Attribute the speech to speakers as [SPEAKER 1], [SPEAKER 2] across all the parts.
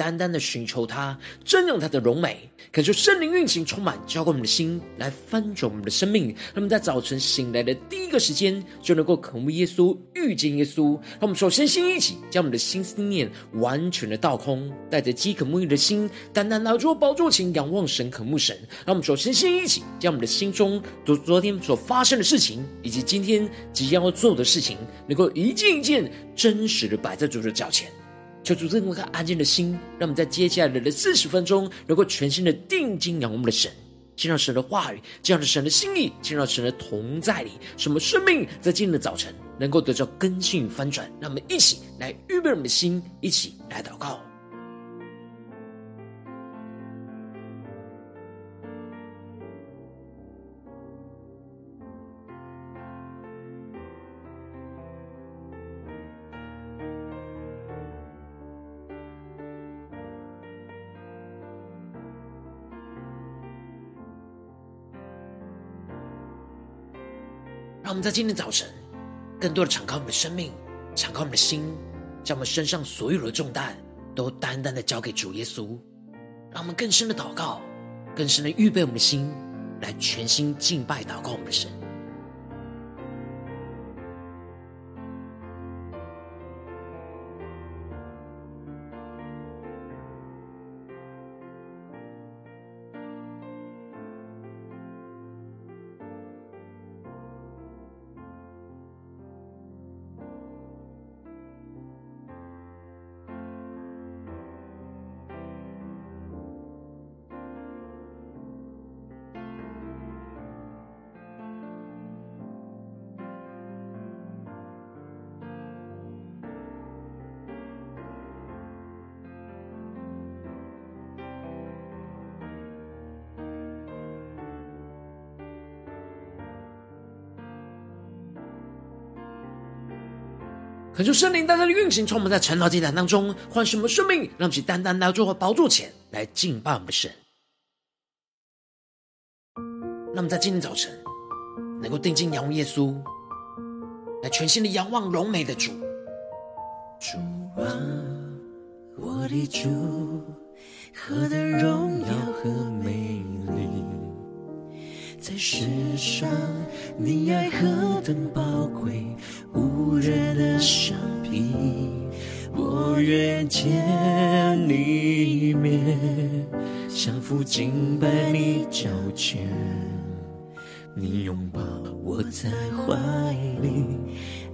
[SPEAKER 1] 单单的寻求他，瞻仰他的荣美，恳求圣灵运行，充满浇灌我们的心，来翻转我们的生命。让我们在早晨醒来的第一个时间，就能够渴慕耶稣，遇见耶稣。让我们首先先一起将我们的心思念完全的倒空，带着饥渴沐浴的心，单单来到宝座前仰望神，渴慕神。让我们首先先一起将我们的心中昨昨天所发生的事情，以及今天即将要做的事情，能够一件一件真实的摆在主的脚前。求主赐我们安静的心，让我们在接下来的四十分钟，能够全心的定睛仰望我们的神，见到神的话语，见到神的心意，见到神的同在里，什么生命在今天的早晨能够得到更新与翻转。让我们一起来预备我们的心，一起来祷告。让我们在今天早晨，更多的敞开我们的生命，敞开我们的心，将我们身上所有的重担都单单的交给主耶稣。让我们更深的祷告，更深的预备我们的心，来全心敬拜祷告我们的神。恳求圣灵单单的运行，从我们在晨祷祭坛当中唤醒我们生命，让我们单单来到宝座前来敬拜我们的神。那么在今天早晨能够定睛仰望耶稣，来全新的仰望荣美的主。
[SPEAKER 2] 主啊，我的主，何等荣耀和美丽！在世上，你爱何等宝贵，无人的相比。我愿见你一面，降服敬拜你脚前。你拥抱我在怀里，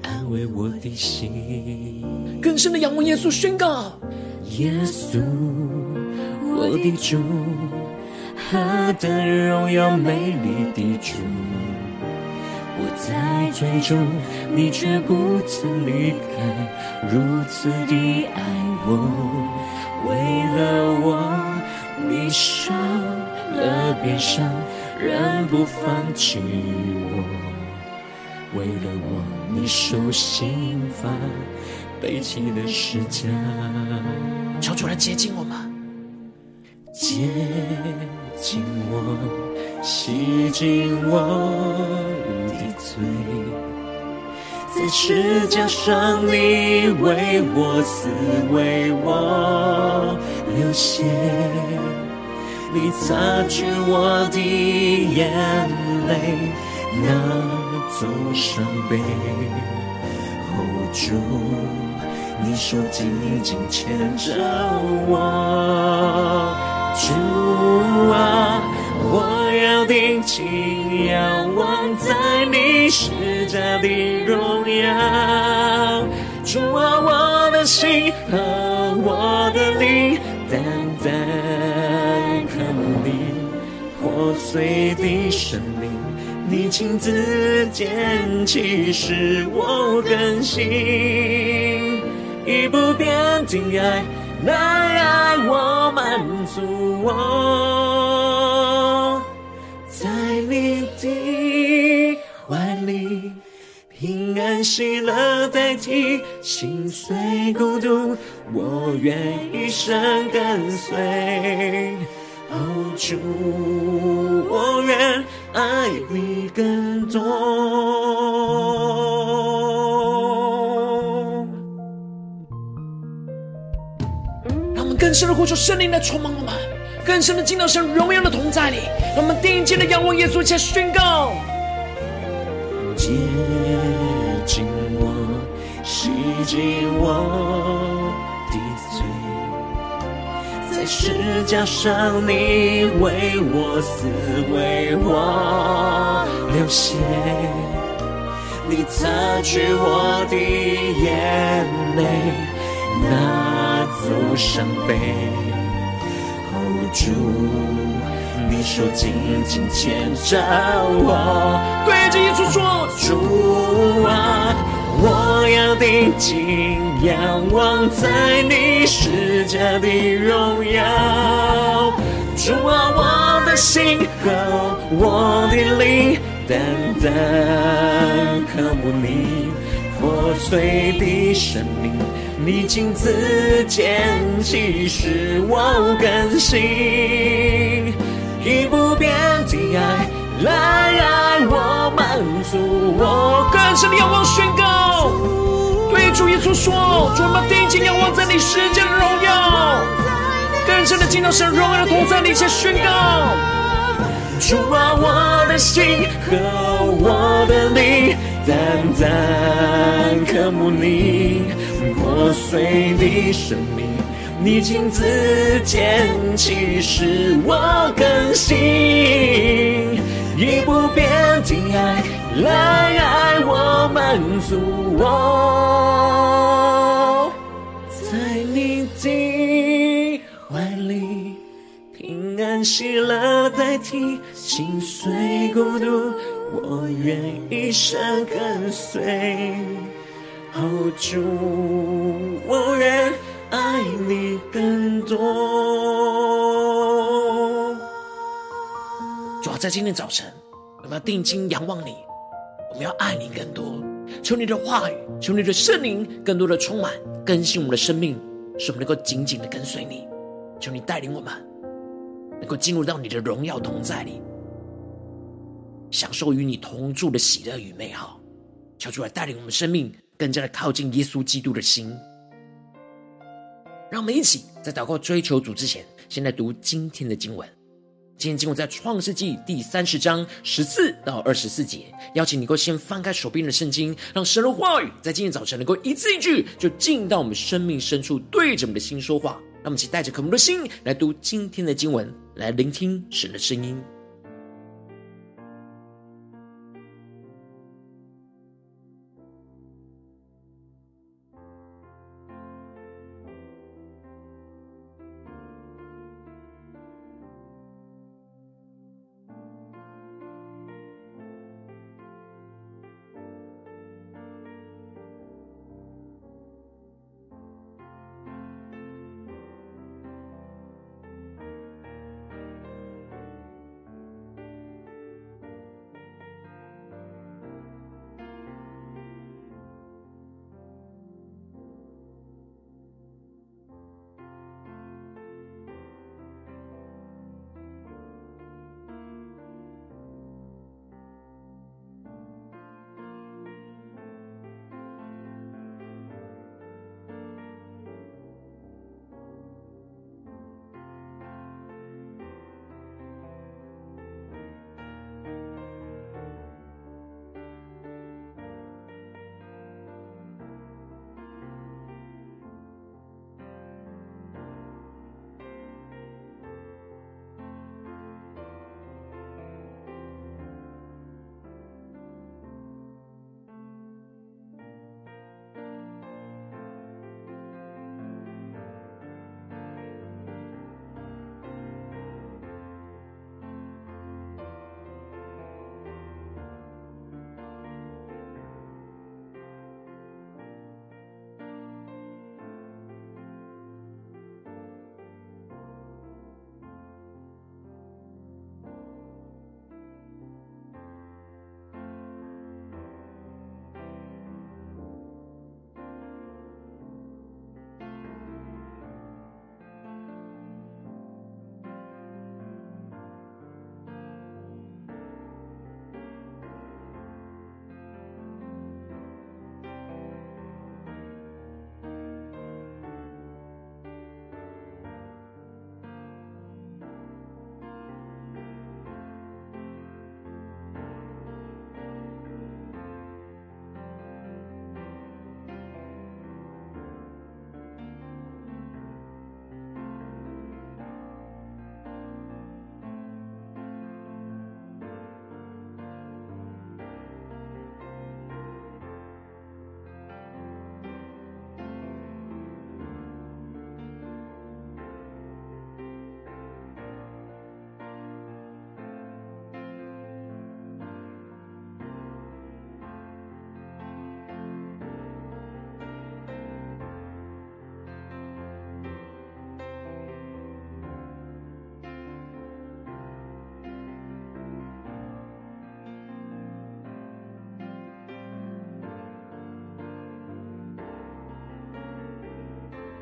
[SPEAKER 2] 安慰我的心。
[SPEAKER 1] 更深的仰望耶稣，宣告：
[SPEAKER 2] 耶稣，我的主。何等荣耀美丽的主，我在追逐，你却不曾离开，如此的爱我，为了我，你受了鞭伤，仍不放弃我，为了我，你受刑罚，背起了十架，
[SPEAKER 1] 求主来接近我们，
[SPEAKER 2] 接。紧我，洗净我的罪，在十架上你为我死，为我流血，你擦去我的眼泪，拿走伤悲，hold 住，你手紧紧牵着我。主啊，我要定睛仰望在你十架的荣耀。主啊，我的心和我的灵，单单渴慕你破碎的生命，你亲自捡起，使我更新，以不变的爱。来爱我，满足我，在你的怀里，平安喜乐代替心碎孤独，我愿一生跟随，哦，主，我愿爱你更多。
[SPEAKER 1] 更深的呼求圣灵来充满我们，更深的进到神荣耀的同在里。让我们定睛的仰望耶稣，且宣告：
[SPEAKER 2] 接近我，洗净我的罪，在十架上你为我死，为我流血，你擦去我的眼泪，拿走伤悲。主，你手紧紧牵着我，
[SPEAKER 1] 对着耶稣说：
[SPEAKER 2] 主啊，我要定睛仰望在你十架的荣耀。主啊，我的心和我的灵，单单渴慕你破碎的生命。你亲自捡起，使我更新，以不变的爱来爱我，满足我。
[SPEAKER 1] 更深的仰望宣告，对主耶稣说：主啊，定睛仰望在你十架的荣耀，更深的敬到神荣耀的同在里，且宣告：
[SPEAKER 2] 主啊，我的心和我的灵，单单渴慕你。破碎的生命，你亲自牵起，使我更新，以不变的爱来爱我，满足我，在你的怀里，平安喜乐代替心碎孤独，我愿一生跟随。哦，主，我愿爱你更多。
[SPEAKER 1] 主要在今天早晨，我们要定睛仰望你，我们要爱你更多。求你的话语，求你的圣灵，更多的充满更新我们的生命，使我们能够紧紧的跟随你。求你带领我们，能够进入到你的荣耀同在里，享受与你同住的喜乐与美好。求主来带领我们生命。更加的靠近耶稣基督的心，让我们一起在祷告追求主之前，先来读今天的经文。今天经文在创世纪第三十章十四到二十四节。邀请你够先翻开手边的圣经，让神的话语在今天早晨能够一字一句，就进到我们生命深处，对着我们的心说话。让我们一起带着渴慕的心来读今天的经文，来聆听神的声音。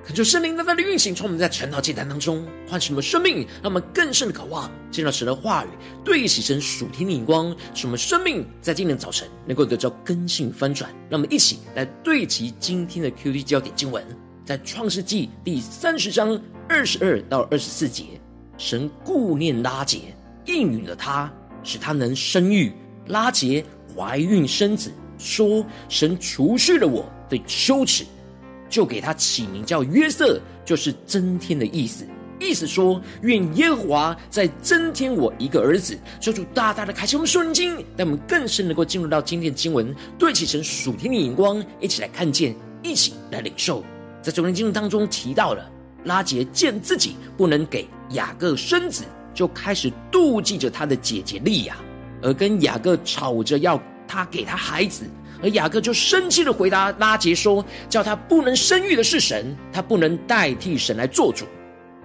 [SPEAKER 1] 恳求圣灵大大的运行，从我们在晨祷祭坛当中唤醒我们生命，让我们更深的渴望见到神的话语，对齐神属天的眼光，使我们生命在今天早晨能够得到更新翻转。让我们一起来对齐今天的 QD 焦点经文，在创世纪第三十章二十二到二十四节，神顾念拉结，应允了他，使他能生育。拉结怀孕生子，说：“神除去了我的羞耻。”就给他起名叫约瑟，就是增添的意思。意思说，愿耶和华再增添我一个儿子。求主大大的开启我们属灵经，让我们更深能够进入到今天的经文，对齐神属天的眼光，一起来看见，一起来领受。在昨天经文当中提到了，拉结见自己不能给雅各生子，就开始妒忌着他的姐姐利亚，而跟雅各吵着要他给他孩子。而雅各就生气的回答拉杰说：“叫他不能生育的是神，他不能代替神来做主。”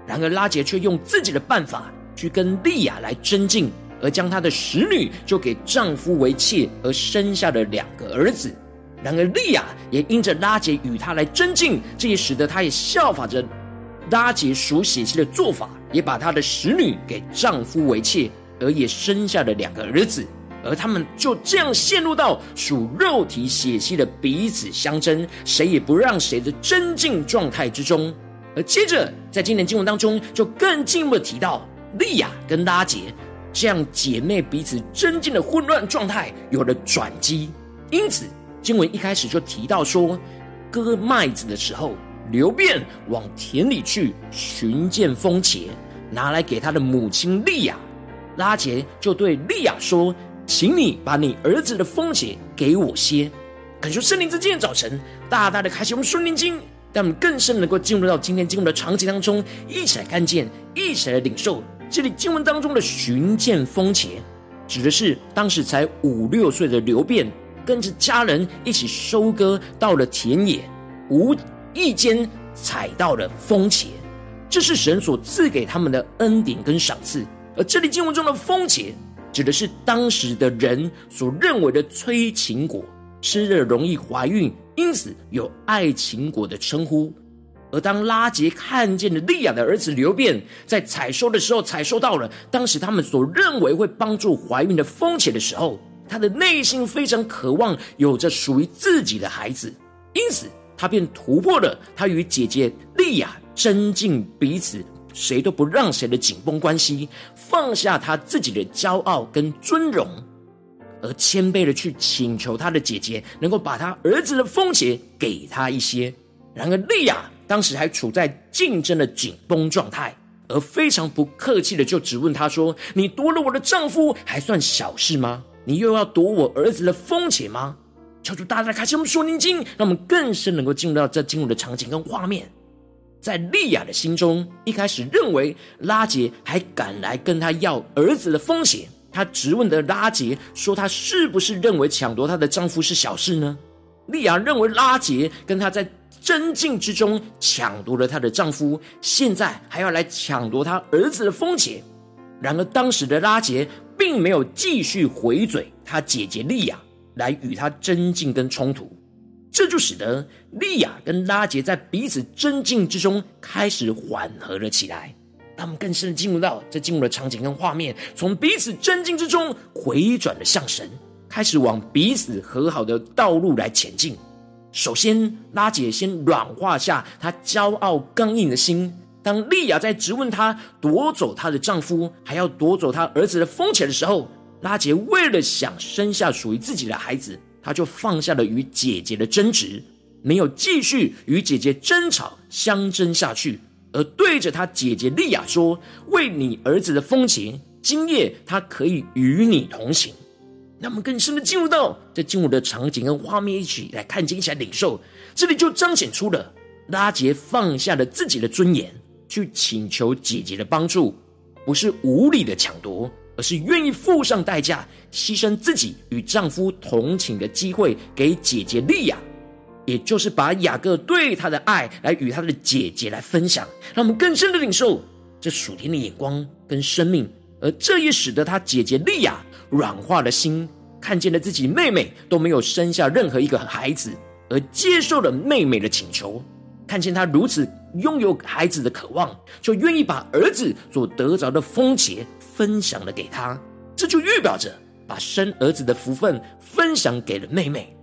[SPEAKER 1] 然而拉杰却用自己的办法去跟利亚来争竞，而将他的使女就给丈夫为妾，而生下了两个儿子。然而利亚也因着拉杰与他来争竞，这也使得他也效法着拉杰属血气的做法，也把他的使女给丈夫为妾，而也生下了两个儿子。而他们就这样陷入到属肉体血气的彼此相争，谁也不让谁的争竞状态之中。而接着在今年经文当中，就更进一步的提到利亚跟拉杰这样姐妹彼此争竞的混乱状态有了转机。因此经文一开始就提到说，割麦子的时候，流便往田里去寻见风茄，拿来给他的母亲利亚。拉杰就对利亚说。请你把你儿子的风茄给我些，感谢圣灵在今天早晨大大的开启我们属灵经，让我们更深能够进入到今天经文的场景当中，一起来看见，一起来领受。这里经文当中的寻见风茄，指的是当时才五六岁的流便，跟着家人一起收割到了田野，无意间采到了风茄，这是神所赐给他们的恩典跟赏赐。而这里经文中的风茄。指的是当时的人所认为的催情果，吃了容易怀孕，因此有爱情果的称呼。而当拉杰看见了利亚的儿子流便在采收的时候，采收到了当时他们所认为会帮助怀孕的风茄的时候，他的内心非常渴望有着属于自己的孩子，因此他便突破了他与姐姐利亚争竞彼此。谁都不让谁的紧绷关系，放下他自己的骄傲跟尊荣，而谦卑的去请求他的姐姐能够把他儿子的风茄给他一些。然而利亚当时还处在竞争的紧绷状态，而非常不客气的就质问他说：“你夺了我的丈夫还算小事吗？你又要夺我儿子的风茄吗？”求主大大开启我们属灵经，让我们更深能够进入到这进入的场景跟画面。在利亚的心中，一开始认为拉杰还敢来跟他要儿子的风险，他质问的拉杰说：“他是不是认为抢夺他的丈夫是小事呢？”利亚认为拉杰跟他在争竞之中抢夺了他的丈夫，现在还要来抢夺他儿子的风险。然而当时的拉杰并没有继续回嘴，他姐姐利亚来与他争竞跟冲突。这就使得莉亚跟拉杰在彼此争竞之中开始缓和了起来。他们更深的进入到这进入的场景跟画面，从彼此争竞之中回转了向神，开始往彼此和好的道路来前进。首先，拉结先软化下他骄傲刚硬的心。当莉亚在质问他夺走她的丈夫，还要夺走她儿子的风险的时候，拉杰为了想生下属于自己的孩子。他就放下了与姐姐的争执，没有继续与姐姐争吵相争下去，而对着他姐姐莉亚说：“为你儿子的风情，今夜他可以与你同行。”那么更深的进入到这进入的场景跟画面，一起来看见，一起来领受。这里就彰显出了拉杰放下了自己的尊严，去请求姐姐的帮助，不是无理的抢夺。而是愿意付上代价，牺牲自己与丈夫同寝的机会给姐姐利亚，也就是把雅各对他的爱来与他的姐姐来分享，让我们更深的领受这属天的眼光跟生命。而这也使得他姐姐利亚软化了心，看见了自己妹妹都没有生下任何一个孩子，而接受了妹妹的请求。看见他如此拥有孩子的渴望，就愿意把儿子所得着的丰节分享了给他。这就预表着把生儿子的福分分享给了妹妹。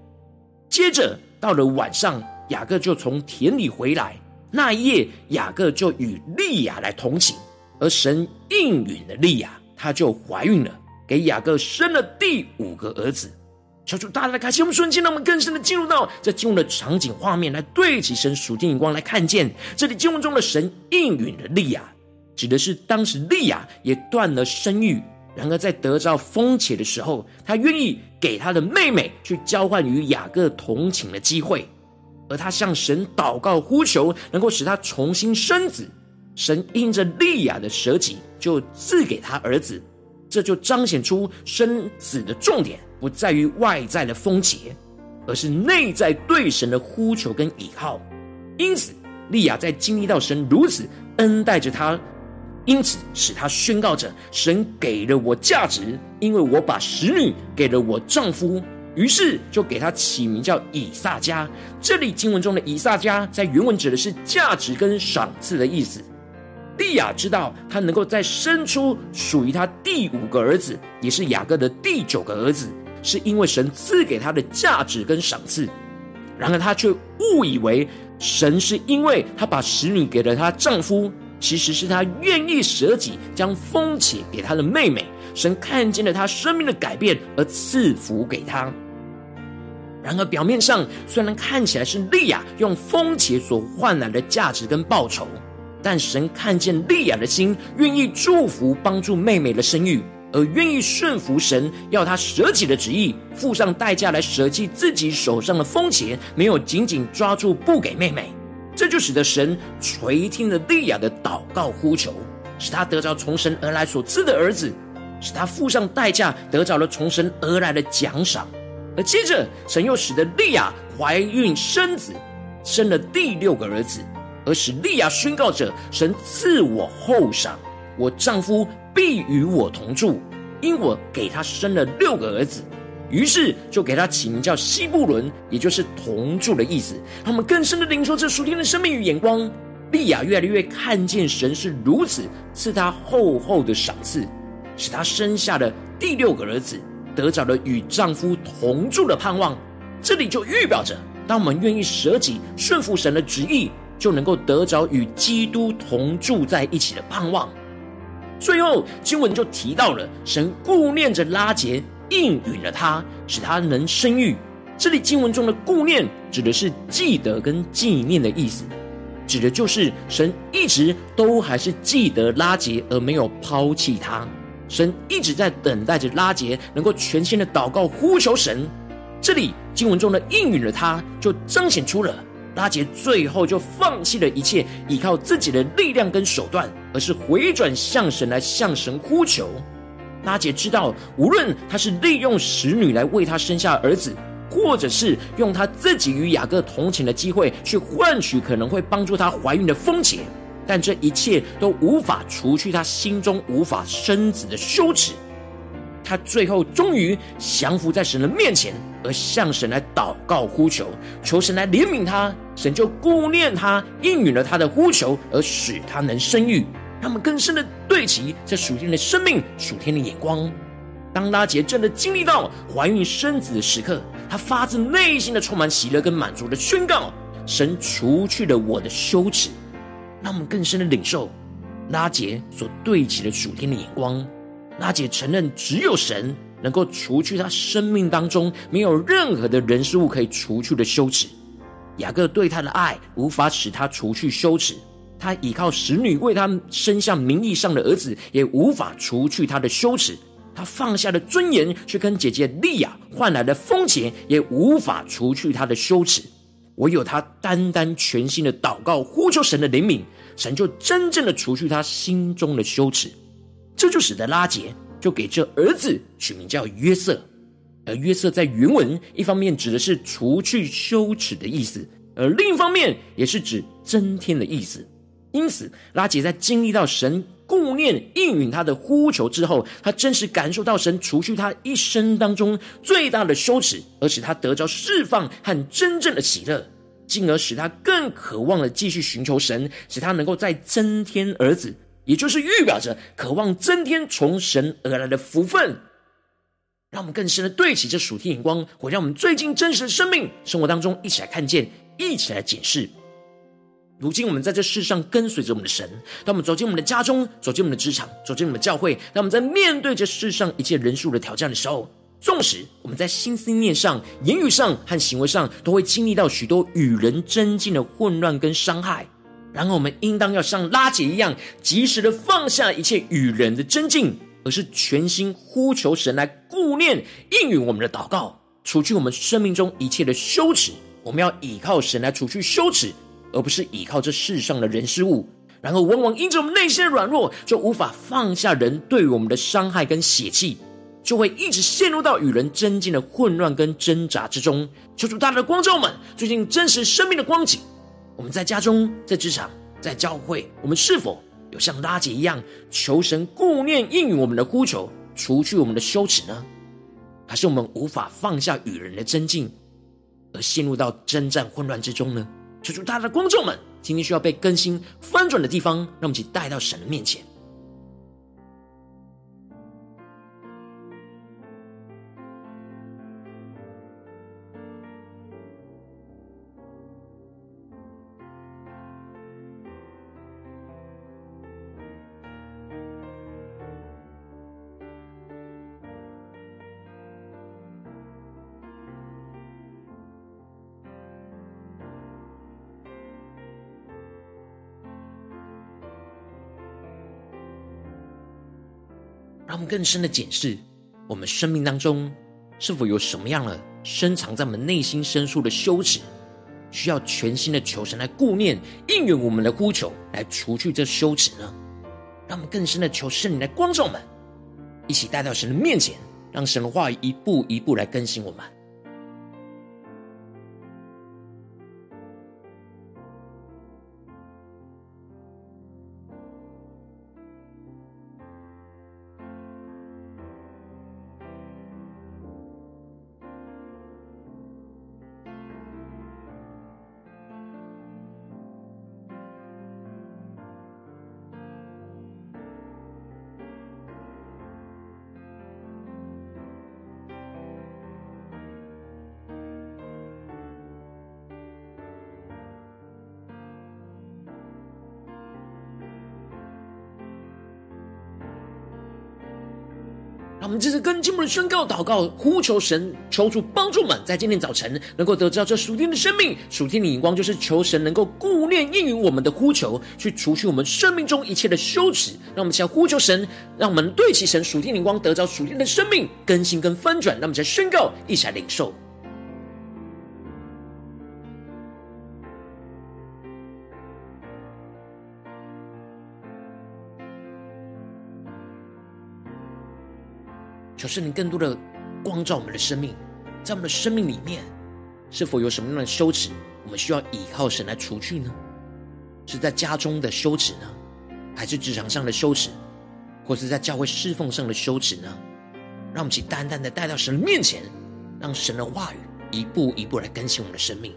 [SPEAKER 1] 接着到了晚上，雅各就从田里回来。那一夜，雅各就与利亚来同寝，而神应允了利亚，她就怀孕了，给雅各生了第五个儿子。求主大大的开心我们瞬间，让我们更深的进入到这经文的场景画面，来对起神属天眼光，来看见这里经文中的神应允了利亚，指的是当时利亚也断了生育，然而在得着丰且的时候，他愿意给他的妹妹去交换与雅各同寝的机会，而他向神祷告呼求，能够使他重新生子。神因着利亚的舍己，就赐给他儿子。这就彰显出生子的重点不在于外在的丰节，而是内在对神的呼求跟倚靠。因此，利亚在经历到神如此恩待着他，因此使他宣告着：“神给了我价值，因为我把使女给了我丈夫。”于是就给他起名叫以撒家。这里经文中的以撒家，在原文指的是价值跟赏赐的意思。利亚知道，他能够再生出属于他第五个儿子，也是雅各的第九个儿子，是因为神赐给他的价值跟赏赐。然而，他却误以为神是因为他把使女给了她丈夫，其实是他愿意舍己，将丰且给他的妹妹。神看见了他生命的改变，而赐福给他。然而，表面上虽然看起来是利亚用丰且所换来的价值跟报酬。但神看见利亚的心，愿意祝福帮助妹妹的生育，而愿意顺服神要他舍己的旨意，付上代价来舍弃自己手上的风钱，没有紧紧抓住不给妹妹，这就使得神垂听了利亚的祷告呼求，使她得着从神而来所赐的儿子，使她付上代价得着了从神而来的奖赏，而接着神又使得利亚怀孕生子，生了第六个儿子。而使利亚宣告着：“神赐我后赏，我丈夫必与我同住，因我给他生了六个儿子。”于是就给他起名叫西布伦，也就是同住的意思。他们更深的领受这属天的生命与眼光。利亚越来越看见神是如此赐他厚厚的赏赐，使他生下了第六个儿子，得着了与丈夫同住的盼望。这里就预表着，当我们愿意舍己顺服神的旨意。就能够得着与基督同住在一起的盼望。最后经文就提到了神顾念着拉结，应允了他，使他能生育。这里经文中的顾念指的是记得跟纪念的意思，指的就是神一直都还是记得拉杰，而没有抛弃他。神一直在等待着拉杰能够全心的祷告呼求神。这里经文中的应允了他，就彰显出了。拉杰最后就放弃了一切，依靠自己的力量跟手段，而是回转向神来向神呼求。拉结知道，无论他是利用使女来为他生下儿子，或者是用他自己与雅各同寝的机会去换取可能会帮助他怀孕的丰节，但这一切都无法除去他心中无法生子的羞耻。他最后终于降服在神的面前，而向神来祷告呼求，求神来怜悯他。神就顾念他，应允了他的呼求，而使他能生育。他们更深的对齐这属天的生命、属天的眼光。当拉结真的经历到怀孕生子的时刻，他发自内心的充满喜乐跟满足的宣告：神除去了我的羞耻。让我们更深的领受拉结所对齐的属天的眼光。拉结承认，只有神能够除去他生命当中没有任何的人事物可以除去的羞耻。雅各对他的爱无法使他除去羞耻，他依靠使女为他生下名义上的儿子，也无法除去他的羞耻。他放下了尊严去跟姐姐利亚换来的丰钱，也无法除去他的羞耻。唯有他单单全心的祷告，呼求神的怜悯，神就真正的除去他心中的羞耻。这就使得拉结就给这儿子取名叫约瑟，而约瑟在原文一方面指的是除去羞耻的意思，而另一方面也是指增添的意思。因此，拉姐在经历到神顾念应允他的呼求之后，他真实感受到神除去他一生当中最大的羞耻，而使他得着释放和真正的喜乐。进而使他更渴望的继续寻求神，使他能够再增添儿子，也就是预表着渴望增添从神而来的福分。让我们更深的对齐这属天眼光，回到我们最近真实的生命生活当中，一起来看见，一起来检视。如今我们在这世上跟随着我们的神，当我们走进我们的家中，走进我们的职场，走进我们的教会，当我们在面对这世上一切人数的挑战的时候，纵使我们在心思念上、言语上和行为上都会经历到许多与人争竞的混乱跟伤害，然而我们应当要像拉结一样，及时的放下一切与人的争竞，而是全心呼求神来顾念应允我们的祷告，除去我们生命中一切的羞耻。我们要依靠神来除去羞耻。而不是依靠这世上的人事物，然后往往因着我们内心的软弱，就无法放下人对我们的伤害跟血气，就会一直陷入到与人争竞的混乱跟挣扎之中。求主大大的光照我们最近真实生命的光景，我们在家中、在职场、在教会，我们是否有像拉姐一样，求神顾念应允我们的呼求，除去我们的羞耻呢？还是我们无法放下与人的争竞，而陷入到征战混乱之中呢？求求，大家的观众们，今天需要被更新翻转的地方，让我们一起带到神的面前。让我们更深的检视，我们生命当中是否有什么样的深藏在我们内心深处的羞耻，需要全新的求神来顾念、应允我们的呼求，来除去这羞耻呢？让我们更深的求圣灵来光照我们，一起带到神的面前，让神的话一步一步来更新我们。宣告、祷告、呼求神，求主帮助们，在今天早晨能够得到这属天的生命、属天的眼光，就是求神能够顾念应允我们的呼求，去除去我们生命中一切的羞耻。让我们先呼求神，让我们对齐神属天灵光，得到属天的生命更新跟翻转。让我们再宣告，一起来领受。求圣灵更多的光照我们的生命，在我们的生命里面，是否有什么样的羞耻，我们需要依靠神来除去呢？是在家中的羞耻呢，还是职场上的羞耻，或是在教会侍奉上的羞耻呢？让我们去单单的带到神的面前，让神的话语一步一步来更新我们的生命。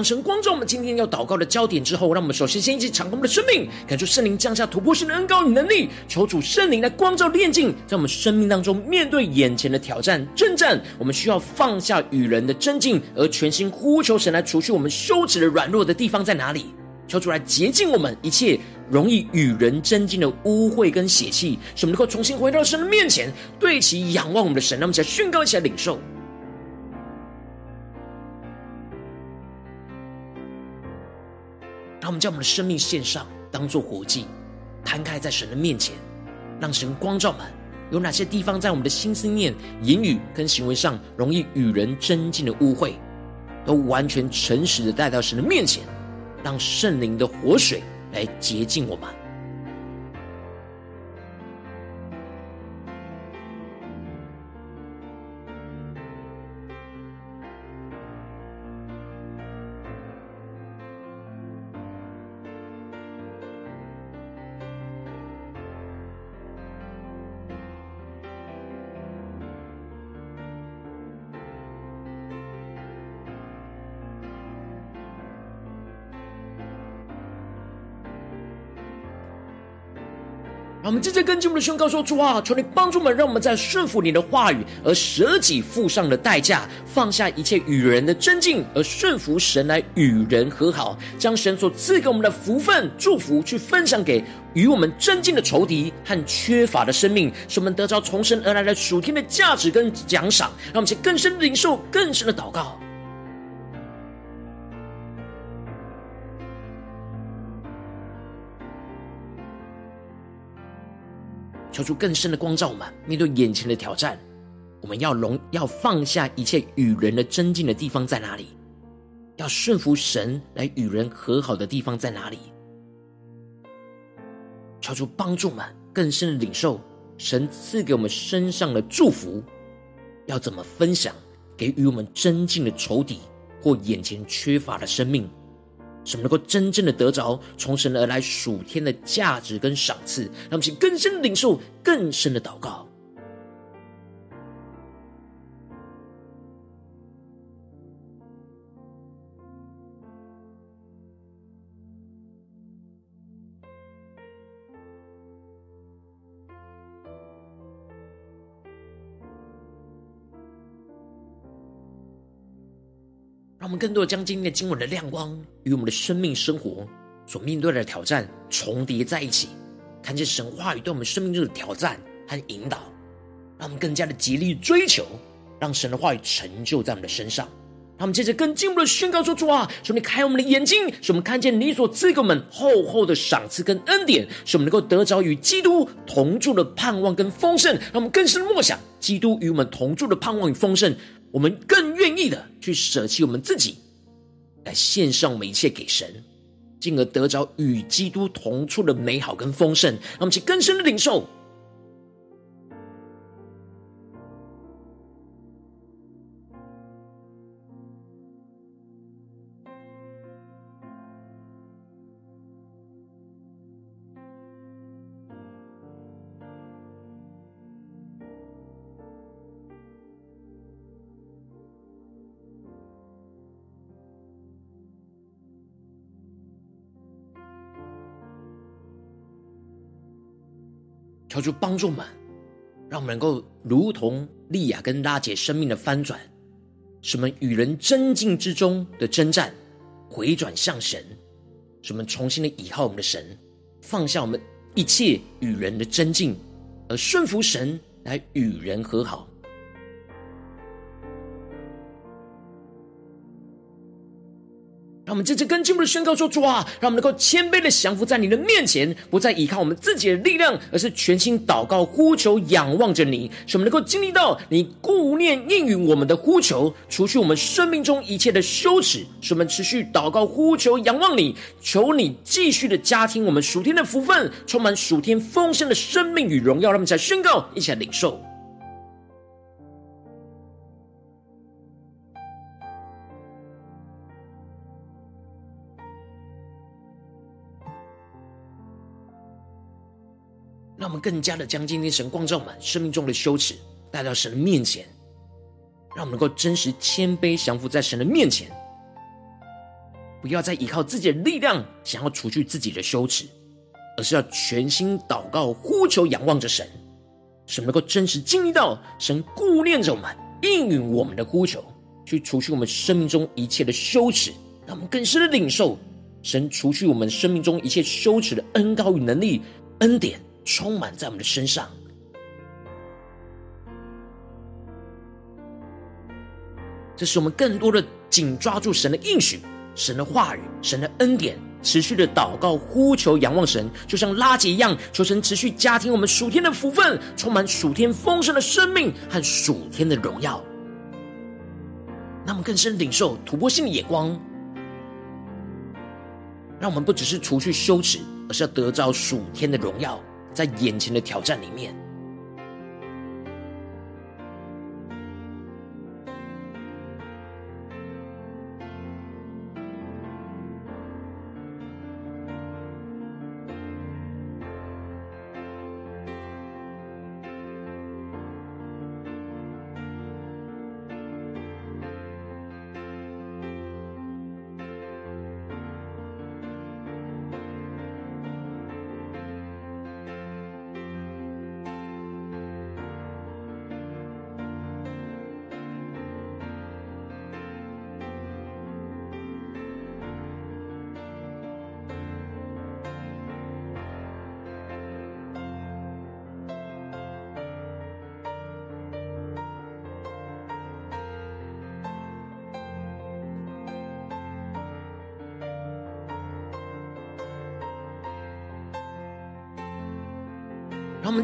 [SPEAKER 1] 当神光照我们今天要祷告的焦点之后，让我们首先先一起敞开我们的生命，感受圣灵降下突破性的恩膏与能力，求主圣灵来光照炼净，在我们生命当中面对眼前的挑战征战，我们需要放下与人的争竞，而全心呼求神来除去我们羞耻的软弱的地方在哪里？求主来洁净我们一切容易与人争竞的污秽跟血气，使我们能够重新回到神的面前，对其仰望我们的神，让我们一起来宣告，一起来领受。我们将我们的生命献上，当做活祭，摊开在神的面前，让神光照们有哪些地方在我们的心思念、言语跟行为上容易与人增进的污秽，都完全诚实的带到神的面前，让圣灵的活水来洁净我们。我们接着跟进我们的宣告说：主啊，求你帮助我们，让我们在顺服你的话语而舍己付上的代价，放下一切与人的争竞，而顺服神来与人和好，将神所赐给我们的福分、祝福去分享给与我们争竞的仇敌和缺乏的生命，使我们得着从神而来的属天的价值跟奖赏，让我们去更深的领受、更深的祷告。求出更深的光照我们，面对眼前的挑战，我们要容要放下一切与人的争竞的地方在哪里？要顺服神来与人和好的地方在哪里？求出帮助我们更深的领受神赐给我们身上的祝福，要怎么分享给与我们争竞的仇敌或眼前缺乏的生命？什么能够真正的得着从神而来属天的价值跟赏赐，让我们请更深的领受，更深的祷告。我们更多的将今天的经文的亮光与我们的生命生活所面对的挑战重叠在一起，看见神话语对我们生命中的挑战和引导，让我们更加的极力追求，让神的话语成就在我们的身上。让我们接着更进一步的宣告说：主啊，求你开我们的眼睛，使我们看见你所赐给我们厚厚的赏赐跟恩典，使我们能够得着与基督同住的盼望跟丰盛。让我们更深默想基督与我们同住的盼望与丰盛。我们更愿意的去舍弃我们自己，来献上我们一切给神，进而得着与基督同处的美好跟丰盛。让我们去更深的领受。就帮助我们，让我们能够如同利亚跟拉杰生命的翻转，什么与人争竞之中的征战回转向神，什么重新的倚靠我们的神，放下我们一切与人的争竞，而顺服神来与人和好。让我们接着跟进步的宣告说：主啊，让我们能够谦卑的降服在你的面前，不再依靠我们自己的力量，而是全心祷告、呼求、仰望着你，使我们能够经历到你顾念应允我们的呼求，除去我们生命中一切的羞耻，使我们持续祷告、呼求、仰望你，求你继续的加添我们属天的福分，充满属天丰盛的生命与荣耀。让我们再宣告，一起来领受。我们更加的将今天神光照满生命中的羞耻带到神的面前，让我们能够真实谦卑降服在神的面前，不要再依靠自己的力量想要除去自己的羞耻，而是要全心祷告、呼求、仰望着神，使我们能够真实经历到神顾念着我们、应允我们的呼求，去除去我们生命中一切的羞耻，让我们更深的领受神除去我们生命中一切羞耻的恩膏与能力、恩典。充满在我们的身上，这是我们更多的紧抓住神的应许、神的话语、神的恩典，持续的祷告、呼求、仰望神，就像拉结一样，求神持续加添我们属天的福分，充满属天丰盛的生命和属天的荣耀。那么更深领受突破性的眼光，让我们不只是除去羞耻，而是要得着属天的荣耀，在眼前的挑战里面。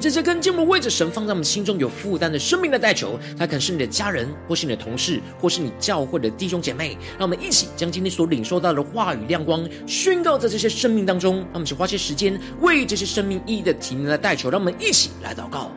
[SPEAKER 1] 这些跟进步为着神放在我们心中有负担的生命的代求，他可能是你的家人，或是你的同事，或是你教会的弟兄姐妹。让我们一起将今天所领受到的话语亮光宣告在这些生命当中。让我们去花些时间为这些生命意义的提名的代求。让我们一起来祷告。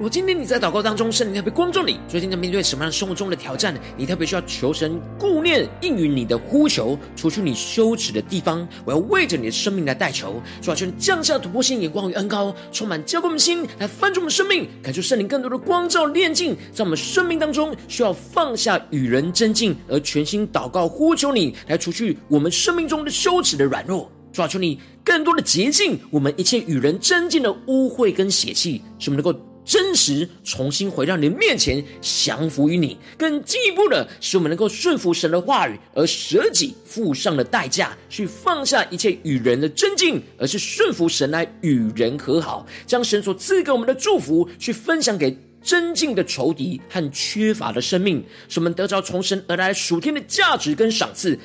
[SPEAKER 1] 如今天你在祷告当中，圣灵特别光照你，最近在面对什么样生活中的挑战？你特别需要求神顾念应允你的呼求，除去你羞耻的地方。我要为着你的生命来代求，主啊，求你降下突破性眼光与恩膏，充满浇灌我们心，来翻转我们生命，感受圣灵更多的光照炼净，在我们生命当中需要放下与人争竞，而全心祷告呼求你，来除去我们生命中的羞耻的软弱。主啊，求你更多的洁净我们一切与人争竞的污秽跟血气，使我们能够。真实重新回到你的面前，降服于你，更进一步的使我们能够顺服神的话语，而舍己付上了代价，去放下一切与人的争竞，而是顺服神来与人和好，将神所赐给我们的祝福去分享给争竞的仇敌和缺乏的生命，使我们得着从神而来属天的价值跟赏赐。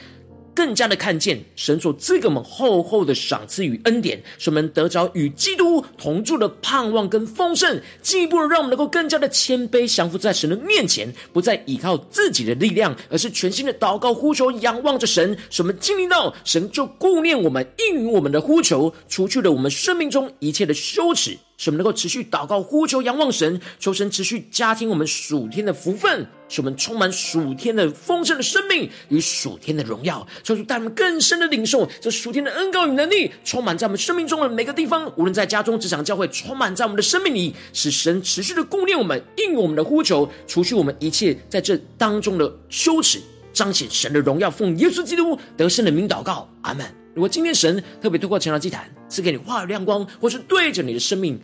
[SPEAKER 1] 更加的看见神所赐给我们厚厚的赏赐与恩典，使我们得着与基督同住的盼望跟丰盛，进一步的让我们能够更加的谦卑降服在神的面前，不再依靠自己的力量，而是全心的祷告呼求，仰望着神，使我们经历到神就顾念我们，应允我们的呼求，除去了我们生命中一切的羞耻。使我们能够持续祷告、呼求、仰望神，求神持续加添我们属天的福分，使我们充满属天的丰盛的生命与属天的荣耀。求主带我们更深的领受这属天的恩膏与能力，充满在我们生命中的每个地方，无论在家中、职场、教会，充满在我们的生命里，使神持续的顾念我们，应我们的呼求，除去我们一切在这当中的羞耻，彰显神的荣耀。奉耶稣基督得胜的名祷告，阿门。如果今天神特别透过晨祷祭坛赐给你话语亮光，或是对着你的生命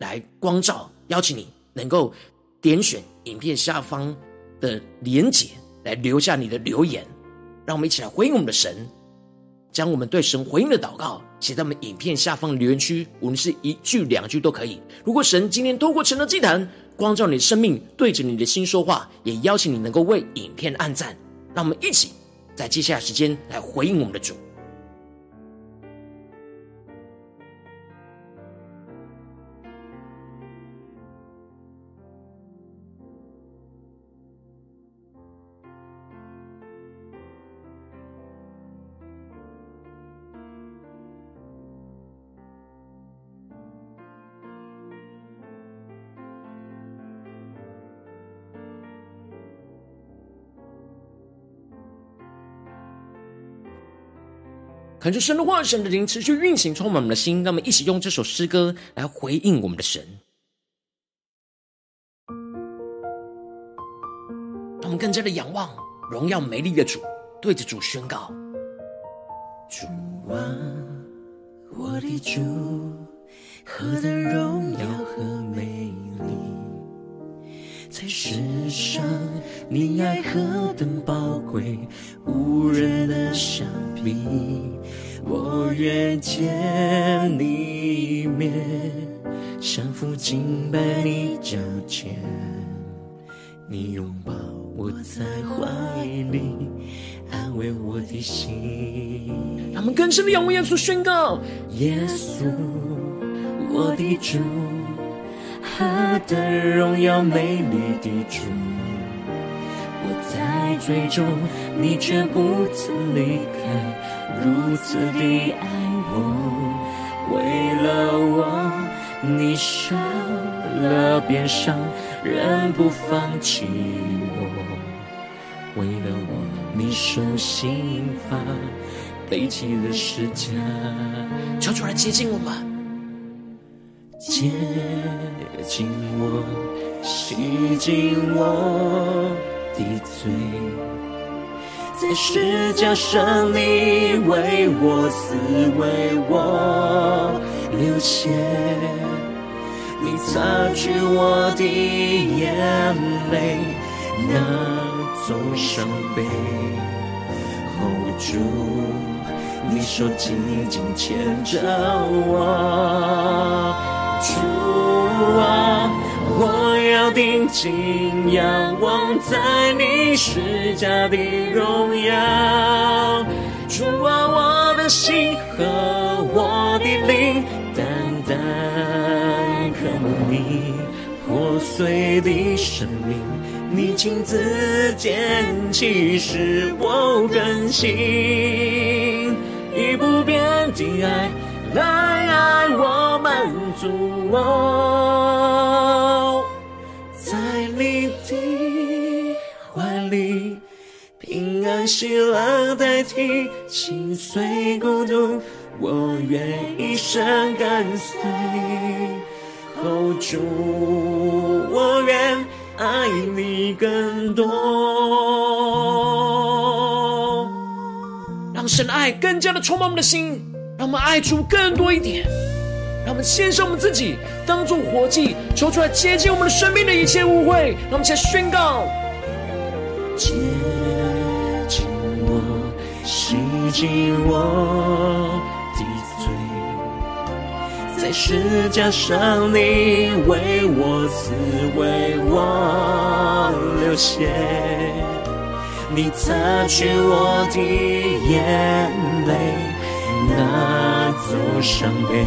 [SPEAKER 1] 来光照，邀请你能够点选影片下方的连结，来留下你的留言，让我们一起来回应我们的神，将我们对神回应的祷告写在我们影片下方留言区，无论是一句两句都可以。如果神今天透过晨祷祭坛光照你的生命，对着你的心说话，也邀请你能够为影片按赞，让我们一起在接下来时间来回应我们的主。恳求神的话、神的灵持续运行，充满我们的心。让我们一起用这首诗歌来回应我们的神。让我们更加的仰望荣耀美丽的主，对着主宣告：
[SPEAKER 2] 主啊，我的主，何等荣耀和美丽！在世上，你爱何等宝贵，无人能相比。我愿见你一面，降服敬拜你脚前，你拥抱我在怀里，安慰我的心。
[SPEAKER 1] 让我们更深的仰望耶稣，宣告：
[SPEAKER 2] 耶稣，我的主，何等荣耀美丽的主！我在追逐，你却不曾离开。如此的爱我，为了我，你受了鞭伤，仍不放弃我。为了我，你受刑罚，背起了十架。
[SPEAKER 1] 求主来接近我们，
[SPEAKER 2] 接近我，洗净我的罪。在十架上，你为我死，为我流血，你擦去我的眼泪，那种伤悲。哦，主，你手紧紧牵着我，主啊。我要定睛仰望在你施加的荣耀，主啊，我的心和我的灵单单渴慕你破碎的生命，你亲自捡起使我更新，以不变的爱来爱我满足我。在你的怀里，平安喜乐代替心碎孤独，我愿一生跟随。哦，主，我愿爱你更多。
[SPEAKER 1] 让神的爱更加的充满我们的心，让我们爱主更多一点。让我们献上我们自己，当作活祭，求出来洁净我们的生命的一切污秽。让我们一起来宣告。
[SPEAKER 2] 洗净我的罪，在十架上你为我死，为我流血，你擦去我的眼泪，那座伤悲。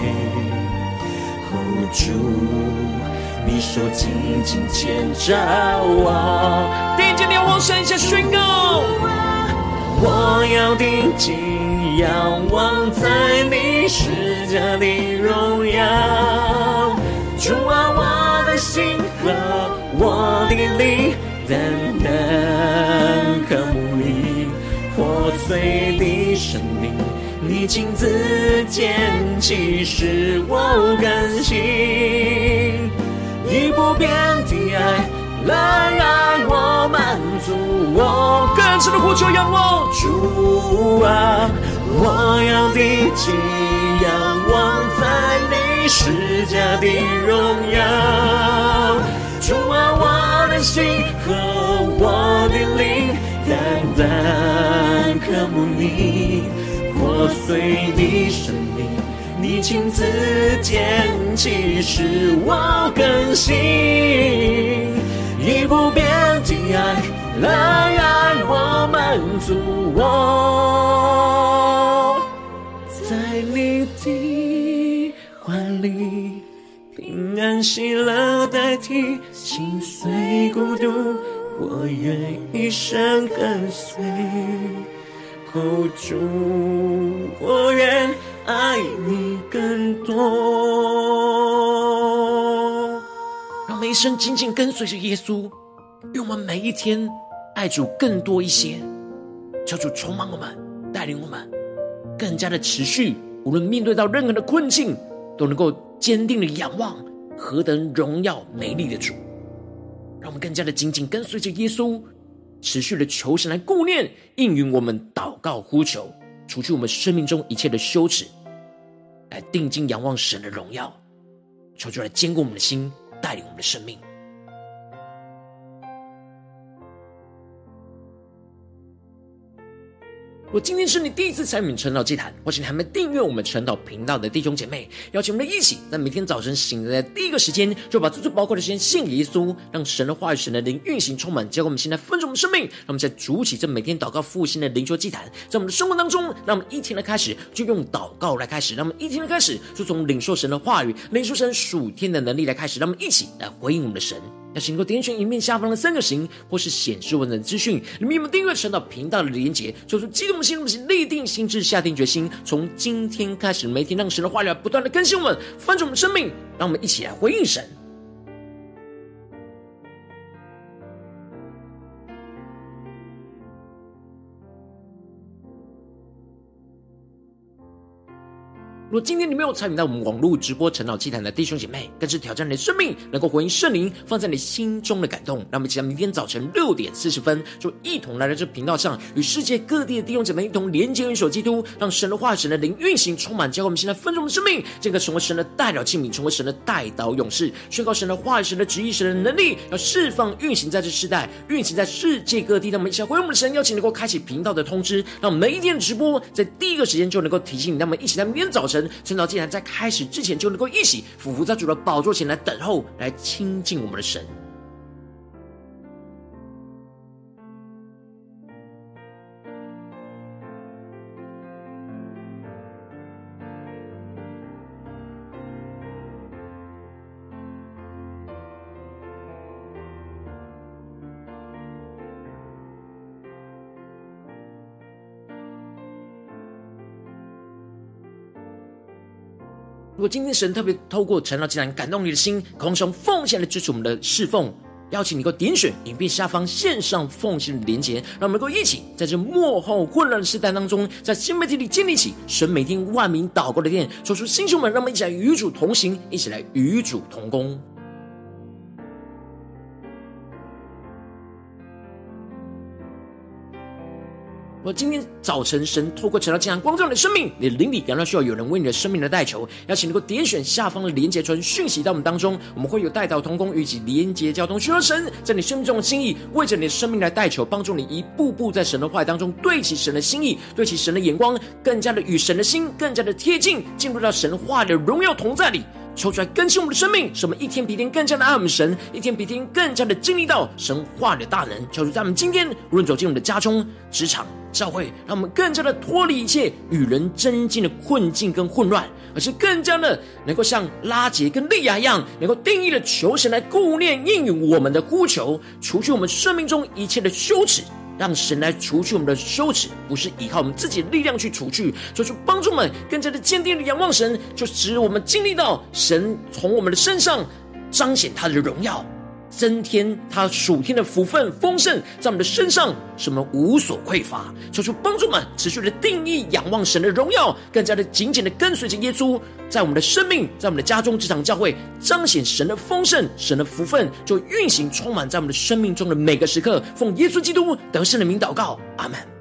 [SPEAKER 2] 哦，主，你手紧紧牵着我，
[SPEAKER 1] 定睛仰望神，下宣告。
[SPEAKER 2] 我要定睛仰望在你十架的荣耀，主啊，我的心和我的灵等等亲自拣起使我甘心，以不变的爱来爱我满足我。
[SPEAKER 1] 更深的呼求仰望，
[SPEAKER 2] 主啊，我要定睛仰望在你十架的荣耀。主啊，我的心和我的灵单单渴慕你破碎的生命，你亲自捡起使我更新，以不变的爱。来爱我，满足我，在你的怀里，平安喜乐代替心碎孤独，我愿一生跟随。哦，主，我愿爱你更多。
[SPEAKER 1] 让我们一生紧紧跟随着耶稣，愿我们每一天。爱主更多一些，求主充满我们，带领我们，更加的持续，无论面对到任何的困境，都能够坚定的仰望何等荣耀美丽的主。让我们更加的紧紧跟随着耶稣，持续的求神来顾念应允我们祷告呼求，除去我们生命中一切的羞耻，来定睛仰望神的荣耀，求主来坚固我们的心，带领我们的生命。我今天是你第一次参与晨祷祭坛，或是你还没订阅我们晨祷频道的弟兄姐妹，邀请我们一起在每天早晨醒来的第一个时间，就把最最宝贵的时间献给耶稣，让神的话语、神的灵运行充满，结果我们现在分盛我们生命。让我们在主起这每天祷告复兴的灵修祭坛，在我们的生活当中，让我们一天的开始就用祷告来开始，让我们一天的开始就从领受神的话语、领受神属天的能力来开始，让我们一起来回应我们的神。要请能够点选影片下方的三角形，或是显示文本资讯，里面有订阅神道频道的连结，做出激动的心，立定心智，下定决心，从今天开始，每天让神的话语不断的更新我们，翻转我们生命，让我们一起来回应神。如果今天你没有参与到我们网络直播晨祷祭坛的弟兄姐妹，更是挑战你的生命，能够回应圣灵放在你心中的感动。让我们期待明天早晨六点四十分，就一同来到这频道上，与世界各地的弟兄姐妹一同连接、元首基督，让神的话、神的灵运行充满，教会我们现在分盛的生命，这个成为神的代表器皿，成为神的代祷勇士，宣告神的话、神的旨意、神的能力，要释放、运行在这世代，运行在世界各地。那么一起回应我们的神，邀请能够开启频道的通知，让每一天的直播在第一个时间就能够提醒你。那么一起在明天早晨。趁早竟然在开始之前，就能够一起俯伏在主的宝座前来等候，来亲近我们的神。如果今天神特别透过陈老竟然感动你的心，空中奉献来支持我们的侍奉，邀请你够点选影片下方线上奉献的连接，让我们能够一起在这幕后混乱的时代当中，在新媒体里建立起神每天万名祷告的殿，说出弟兄们，让我们一起来与主同行，一起来与主同工。我今天早晨，神透过晨祷这样光照你的生命，你的灵里感到需要有人为你的生命的代求，邀请能够点选下方的连结传讯息到我们当中，我们会有代祷同工与其连结交通，寻求神在你生命中的心意，为着你的生命来代求，帮助你一步步在神的话语当中对齐神的心意，对齐神的眼光，更加的与神的心更加的贴近，进入到神话的荣耀同在里。抽出来更新我们的生命，使我们一天比一天更加的爱我们神，一天比一天更加的经历到神话的大能。求主在我们今天，无论走进我们的家中、职场、教会，让我们更加的脱离一切与人争竞的困境跟混乱，而是更加的能够像拉结跟利亚一样，能够定义的求神来顾念应允我们的呼求，除去我们生命中一切的羞耻。让神来除去我们的羞耻，不是依靠我们自己的力量去除去，就是帮助我们更加的坚定的仰望神，就使我们经历到神从我们的身上彰显他的荣耀，增添他属天的福分丰盛在我们的身上，使我们无所匮乏。求主帮助们持续的定义仰望神的荣耀，更加的紧紧的跟随着耶稣。在我们的生命，在我们的家中、职场、教会，彰显神的丰盛、神的福分，就运行充满在我们的生命中的每个时刻。奉耶稣基督得胜的名祷告，阿门。